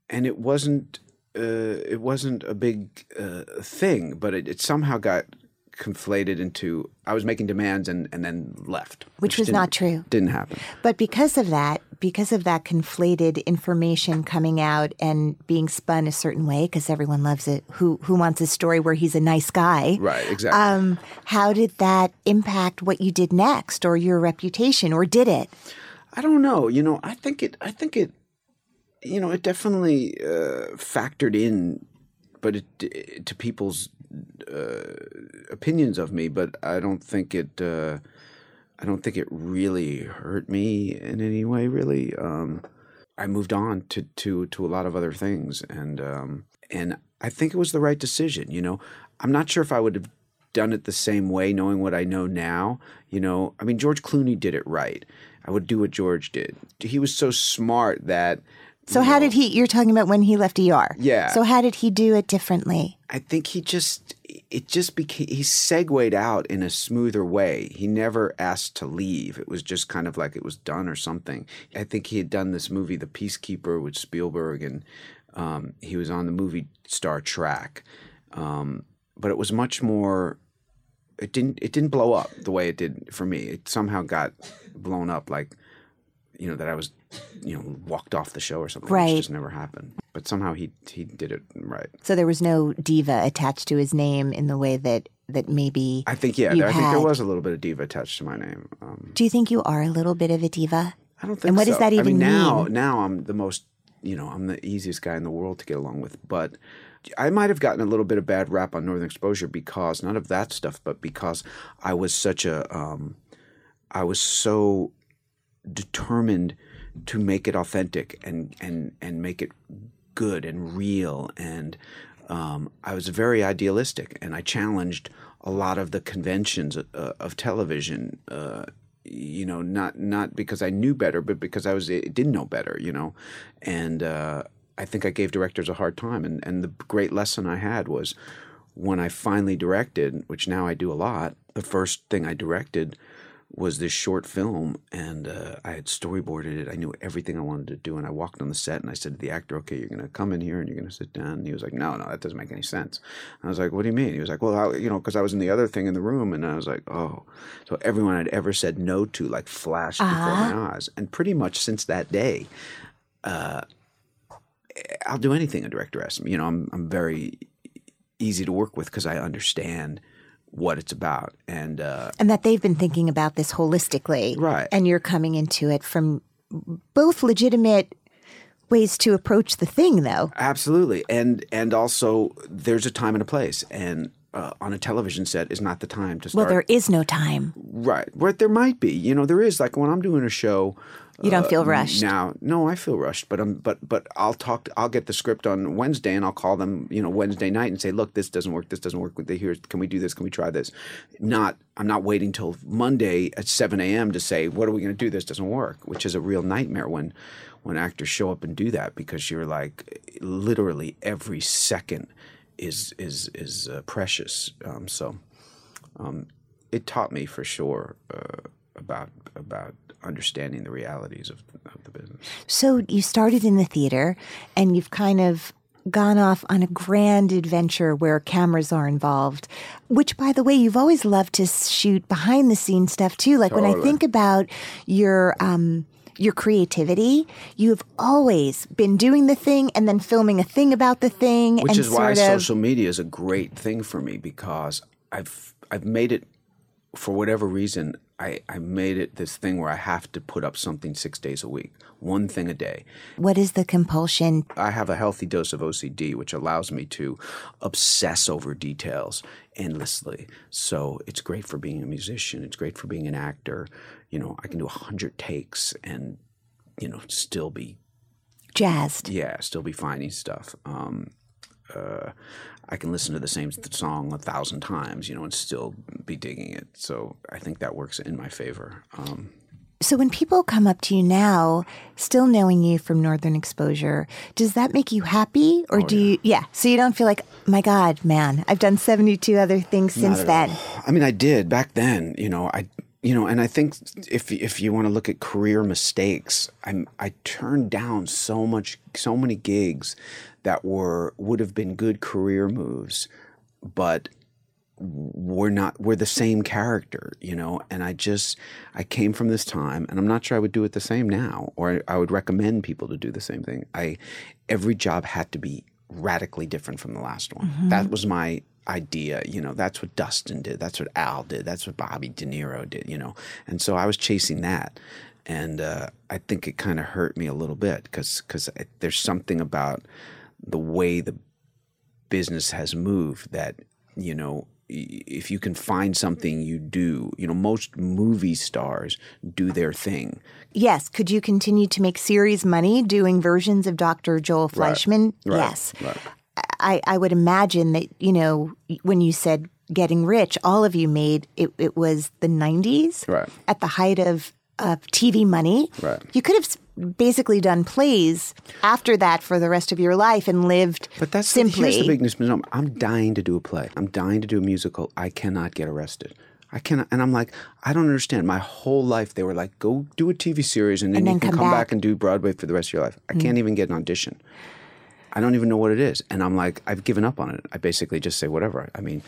and it wasn't uh, it wasn't a big uh, thing, but it, it somehow got conflated into I was making demands and, and then left, Which was didn't- not true. Didn't happen. But because of that, because of that conflated information coming out and being spun a certain way, because everyone loves it, who who wants a story where he's a nice guy? Right. Exactly. Um, how did that impact what you did next, or your reputation, or did it? I don't know. You know, I think it. I think it. You know, it definitely uh, factored in, but it, to people's uh, opinions of me. But I don't think it. Uh, I don't think it really hurt me in any way. Really, um, I moved on to to to a lot of other things, and um, and I think it was the right decision. You know, I'm not sure if I would have done it the same way, knowing what I know now. You know, I mean, George Clooney did it right. I would do what George did. He was so smart that. So how did he? You're talking about when he left ER. Yeah. So how did he do it differently? I think he just it just became he segued out in a smoother way. He never asked to leave. It was just kind of like it was done or something. I think he had done this movie, The Peacekeeper, with Spielberg, and um, he was on the movie Star Trek. Um, but it was much more. It didn't. It didn't blow up the way it did for me. It somehow got blown up, like you know that I was, you know, walked off the show or something. Right. Which just never happened. But somehow he he did it right. So there was no diva attached to his name in the way that that maybe. I think yeah, I think there was a little bit of diva attached to my name. Um, Do you think you are a little bit of a diva? I don't think. And what does so. that I even mean, now, mean? now I'm the most, you know, I'm the easiest guy in the world to get along with. But I might have gotten a little bit of bad rap on Northern Exposure because not of that stuff, but because I was such a, um, I was so determined to make it authentic and and and make it good and real and um, I was very idealistic and I challenged a lot of the conventions uh, of television. Uh, you know, not not because I knew better, but because I was I didn't know better. You know, and uh, I think I gave directors a hard time. And and the great lesson I had was when I finally directed, which now I do a lot. The first thing I directed was this short film, and uh, I had storyboarded it. I knew everything I wanted to do, and I walked on the set and I said to the actor, "Okay, you're going to come in here and you're going to sit down." And he was like, "No, no, that doesn't make any sense." And I was like, "What do you mean?" He was like, "Well, I, you know, because I was in the other thing in the room," and I was like, "Oh." So everyone I'd ever said no to like flashed before my eyes, and pretty much since that day, uh, I'll do anything a director asks me. You know, I'm I'm very easy to work with because I understand what it's about, and uh, And that they've been thinking about this holistically. Right. And you're coming into it from both legitimate ways to approach the thing, though. Absolutely, and and also there's a time and a place, and uh, on a television set is not the time to Well, there is no time. right, right. There might be, you know, there is. Like when I'm doing a show, You don't uh, feel rushed. now. No, I feel rushed, but I'm but but I'll talk. I'll get the script on Wednesday, and I'll call them, you know, Wednesday night and say, look, this doesn't work. This doesn't work. With the here, can we do this? Can we try this? Not. I'm not waiting till Monday at 7 a.m. to say, what are we going to do? This doesn't work, which is a real nightmare when when actors show up and do that because you're like literally every second is is is uh, precious. Um, so um, it taught me for sure uh, about about understanding the realities of, of the business. So you started in the theater and you've kind of gone off on a grand adventure where cameras are involved, which, by the way, you've always loved to shoot behind the scenes stuff too. Like when I think about your, um, your creativity, you've always been doing the thing and then filming a thing about the thing. Which is why of, social media is a great thing for me because I've I've made it for whatever reason. I, I made it this thing where I have to put up something six days a week, one thing a day. What is the compulsion? I have a healthy dose of OCD, which allows me to obsess over details endlessly. So it's great for being a musician. It's great for being an actor. You know, I can do a hundred takes and, you know, still be jazzed. Yeah, still be finding stuff. Um, uh, I can listen to the same song a thousand times, you know, and still be digging it. So I think that works in my favor. Um, So when people come up to you now, still knowing you from Northern Exposure, does that make you happy, or do you? Yeah. So you don't feel like, my God, man, I've done seventy-two other things since then. I mean, I did back then. You know, I you know, and I think if if you want to look at career mistakes, I'm I turned down so much, so many gigs that were would have been good career moves, but we're not we're the same character you know? And i just i came from this time and i'm not sure i would do it the same now or i would recommend people to do the same thing. I every job had to be radically different from the last one. That was my idea you know? That's what dustin did. That's what al did. That's what bobby de niro did you know? And so i was chasing that and uh, i think it kind of hurt me a little bit because there's something about the way the business has moved that you know if you can find something you do you know most movie stars do their thing Yes. Could you continue to make series money doing versions of Dr. Joel Fleischman? Right. Yes. right I, I would imagine that, you know, when you said getting rich, all of you made it, it was the 90s Right. at the height of uh, TV money. Right. You could have basically done plays after that for the rest of your life and lived but that's simply. here's the big misnomer i'm dying to do a play i'm dying to do a musical i cannot get arrested I cannot, and I'm like, I don't understand. My whole life, they were like, go do a TV series, and then, And you can come come back. back. And do Broadway for the rest of your life. I can't even get an audition. I don't even know what it is, and I'm like, I've given up on it. I basically just say whatever. I mean,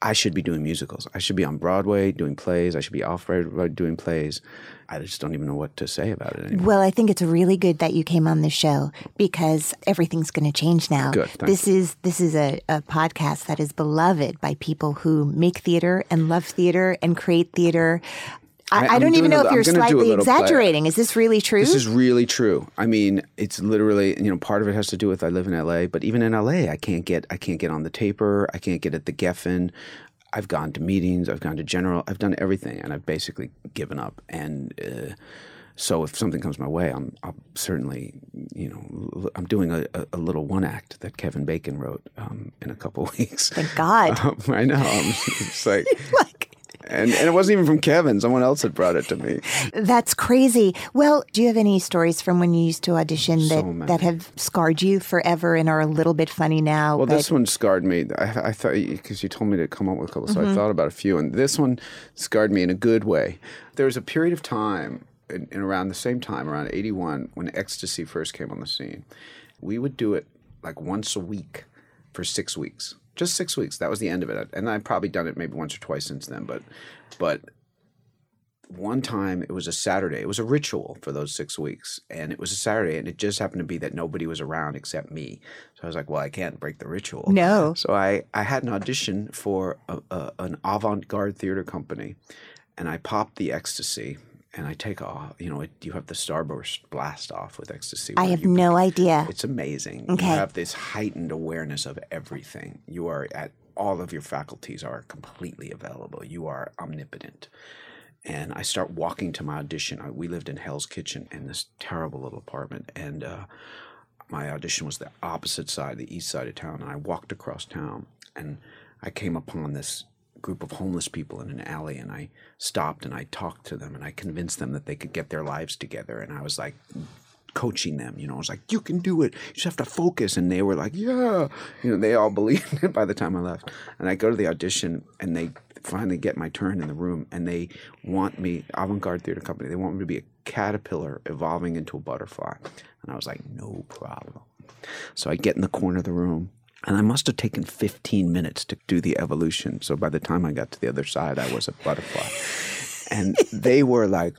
I should be doing musicals. I should be on Broadway doing plays. I should be off Broadway doing plays. I just don't even know what to say about it anymore. Well, I think it's really good that you came on the show because everything's going to change now. Good, This is this is a, a podcast that is beloved by people who make theater and love theater and create theater. I, I- don't even know a- if you're I'm gonna do a slightly little play. exaggerating. Is this really true? This is really true. I mean, it's literally you know part of it has to do with I live in L.A., but even in L.A., I can't get I can't get on the taper. I can't get at the Geffen. I've gone to meetings. I've gone to general. I've done everything, and I've basically given up. And uh, so, if something comes my way, I'm I'll certainly you know I'm doing a, a, little one act that Kevin Bacon wrote um, in a couple weeks. Thank God. Um, I know. I'm just like. like And, and it wasn't even from Kevin. Someone else had brought it to me. that's crazy. Well, do you have any stories from when you used to audition that many. that have scarred you forever and are a little bit funny now? Well, but- this one scarred me. I, I thought because you told me to come up with a couple, so Mm-hmm. I thought about a few, and this one scarred me in a good way. There was a period of time, in, in around the same time, around '81, when ecstasy first came on the scene. We would do it like once a week for six weeks, just six weeks. That was the end of it, and I've probably done it maybe once or twice since then. But, but one time it was a Saturday. It was a ritual for those six weeks, and it was a Saturday, and it just happened to be that nobody was around except me. So I was like, "Well, I can't break the ritual." No. So I I had an audition for a, a, an avant-garde theater company, and I popped the ecstasy, and I take off. You know, it, you have the starburst blast off with ecstasy. I have no idea. it's amazing. Okay. You have this heightened awareness of everything. You are at all of your faculties are completely available. You are omnipotent. And I start walking to my audition. I, we lived in Hell's Kitchen in this terrible little apartment, and uh, my audition was the opposite side, the east side of town. And I walked across town, and I came upon this group of homeless people in an alley, and I stopped and I talked to them, and I convinced them that they could get their lives together. And I was like, coaching them. You know, I was like, you can do it. You just have to focus. And they were like, yeah. You know, they all believed it by the time I left. And I go to the audition and they finally get my turn in the room and they want me, Avant Garde Theater Company, they want me to be a caterpillar evolving into a butterfly. And I was like, no problem. So I get in the corner of the room. And I must have taken 15 minutes to do the evolution. So by the time I got to the other side, I was a butterfly. And they were like,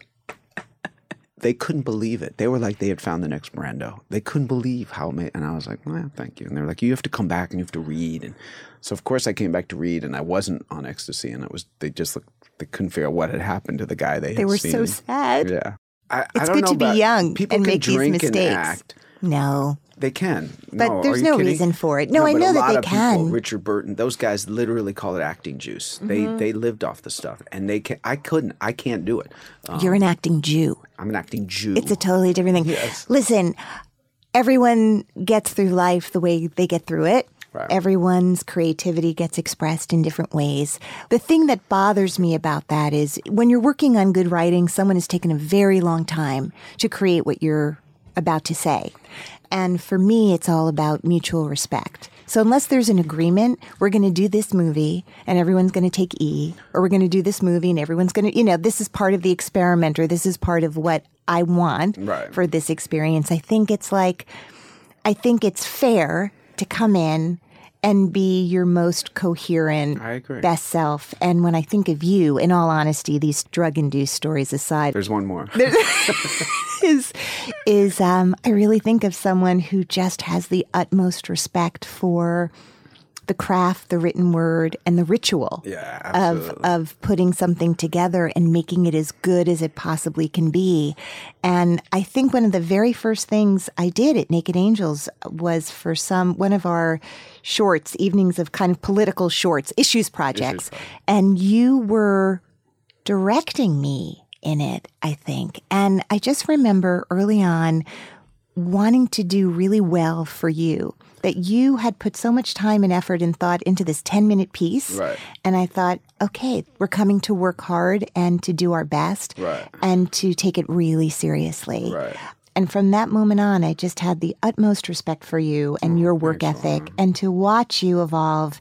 they couldn't believe it. They were like they had found the next Brando. They couldn't believe how ama- and I was like, well, thank you. And they were like, you have to come back and you have to read. And so of course I came back to read, and I wasn't on ecstasy, and it was they just looked they couldn't figure out what had happened to the guy they. They were so sad. Yeah, I, I It's don't good know to be young People and make these mistakes. No. They can, But no, there's no kidding? reason for it. No, I know a that lot they of people, can. Richard Burton, those guys literally call it acting juice. They Mm-hmm. they lived off the stuff, and they can. I couldn't. I can't do it. Um, You're an acting Jew. I'm an acting Jew. It's a totally different thing. Yes. Listen, everyone gets through life the way they get through it. Right. Everyone's creativity gets expressed in different ways. The thing that bothers me about that is when you're working on good writing, someone has taken a very long time to create what you're about to say. And for me, it's all about mutual respect. So unless there's an agreement, we're going to do this movie and everyone's going to take E, or we're going to do this movie and everyone's going to, you know, this is part of the experiment or this is part of what I want Right. for this experience. I think it's like, I think it's fair to come in and be your most coherent, best self. And when I think of you, in all honesty, these drug induced stories aside, There's one more. is is um, I really think of someone who just has the utmost respect for the craft, the written word, and the ritual Yeah, of of putting something together and making it as good as it possibly can be. And I think one of the very first things I did at Naked Angels was for some one of our shorts, evenings of kind of political shorts, issues projects, and you were directing me in it, I think. And I just remember early on wanting to do really well for you. That you had put so much time and effort and thought into this 10 minute piece. Right. And I thought, okay, we're coming to work hard and to do our best Right. and to take it really seriously. Right. And from that moment on, I just had the utmost respect for you and oh, your work ethic and to watch you evolve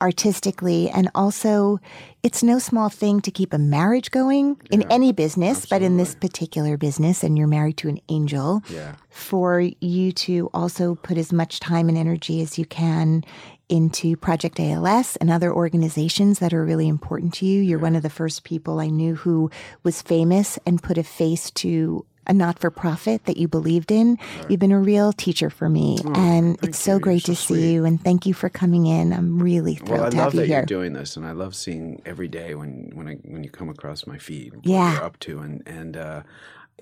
artistically. And also, it's no small thing to keep a marriage going in any business, but in this particular business, and you're married to an angel, Yeah. for you to also put as much time and energy as you can into Project ALS and other organizations that are really important to you. You're one of the first people I knew who was famous and put a face to a not for profit that you believed in. You've been a real teacher for me. and it's so you. great You're to so see you. And thank you for coming in. I'm really thrilled Well, I to love have you that here. you're doing this, and I love seeing every day when when I when you come across my feed what Yeah. you're up to, and and uh,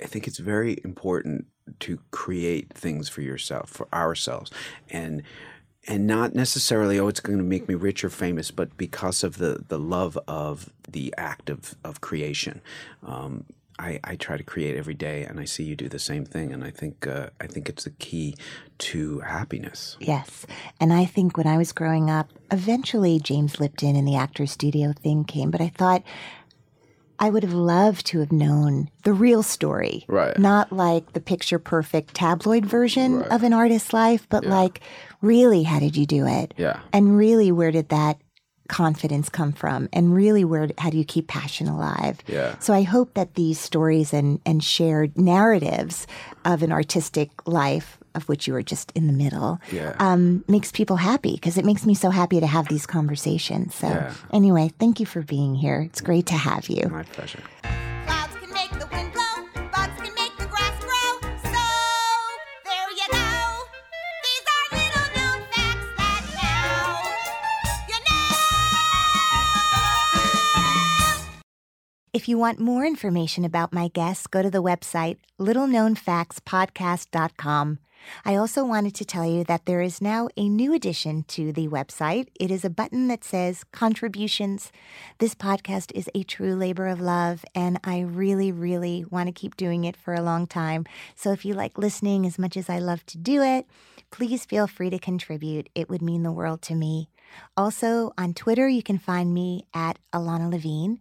I think it's very important to create things for yourself, for ourselves, and and not necessarily oh it's going to make me rich or famous, but because of the the love of the act of of creation. Um, I, I try to create every day, and I see you do the same thing, and I think uh, I think it's the key to happiness. Yes. And I think when I was growing up, eventually James Lipton and the Actors Studio thing came, but I thought I would have loved to have known the real story. Right. Not like the picture perfect tabloid version of an artist's life, but like really how did you do it? Yeah. And really where did that confidence come from? And really where how do you keep passion alive? Yeah. So I hope that these stories and, and shared narratives of an artistic life, of which you were just in the middle, Yeah. um, makes people happy because it makes me so happy to have these conversations. So Yeah. anyway, thank you for being here. It's great to have you. My pleasure. If you want more information about my guests, go to the website littleknownfactspodcast.com. I also wanted to tell you that there is now a new addition to the website. It is a button that says contributions. This podcast is a true labor of love, and I really, really want to keep doing it for a long time. So if you like listening as much as I love to do it, please feel free to contribute. It would mean the world to me. Also, on Twitter, you can find me at Ilana Levine.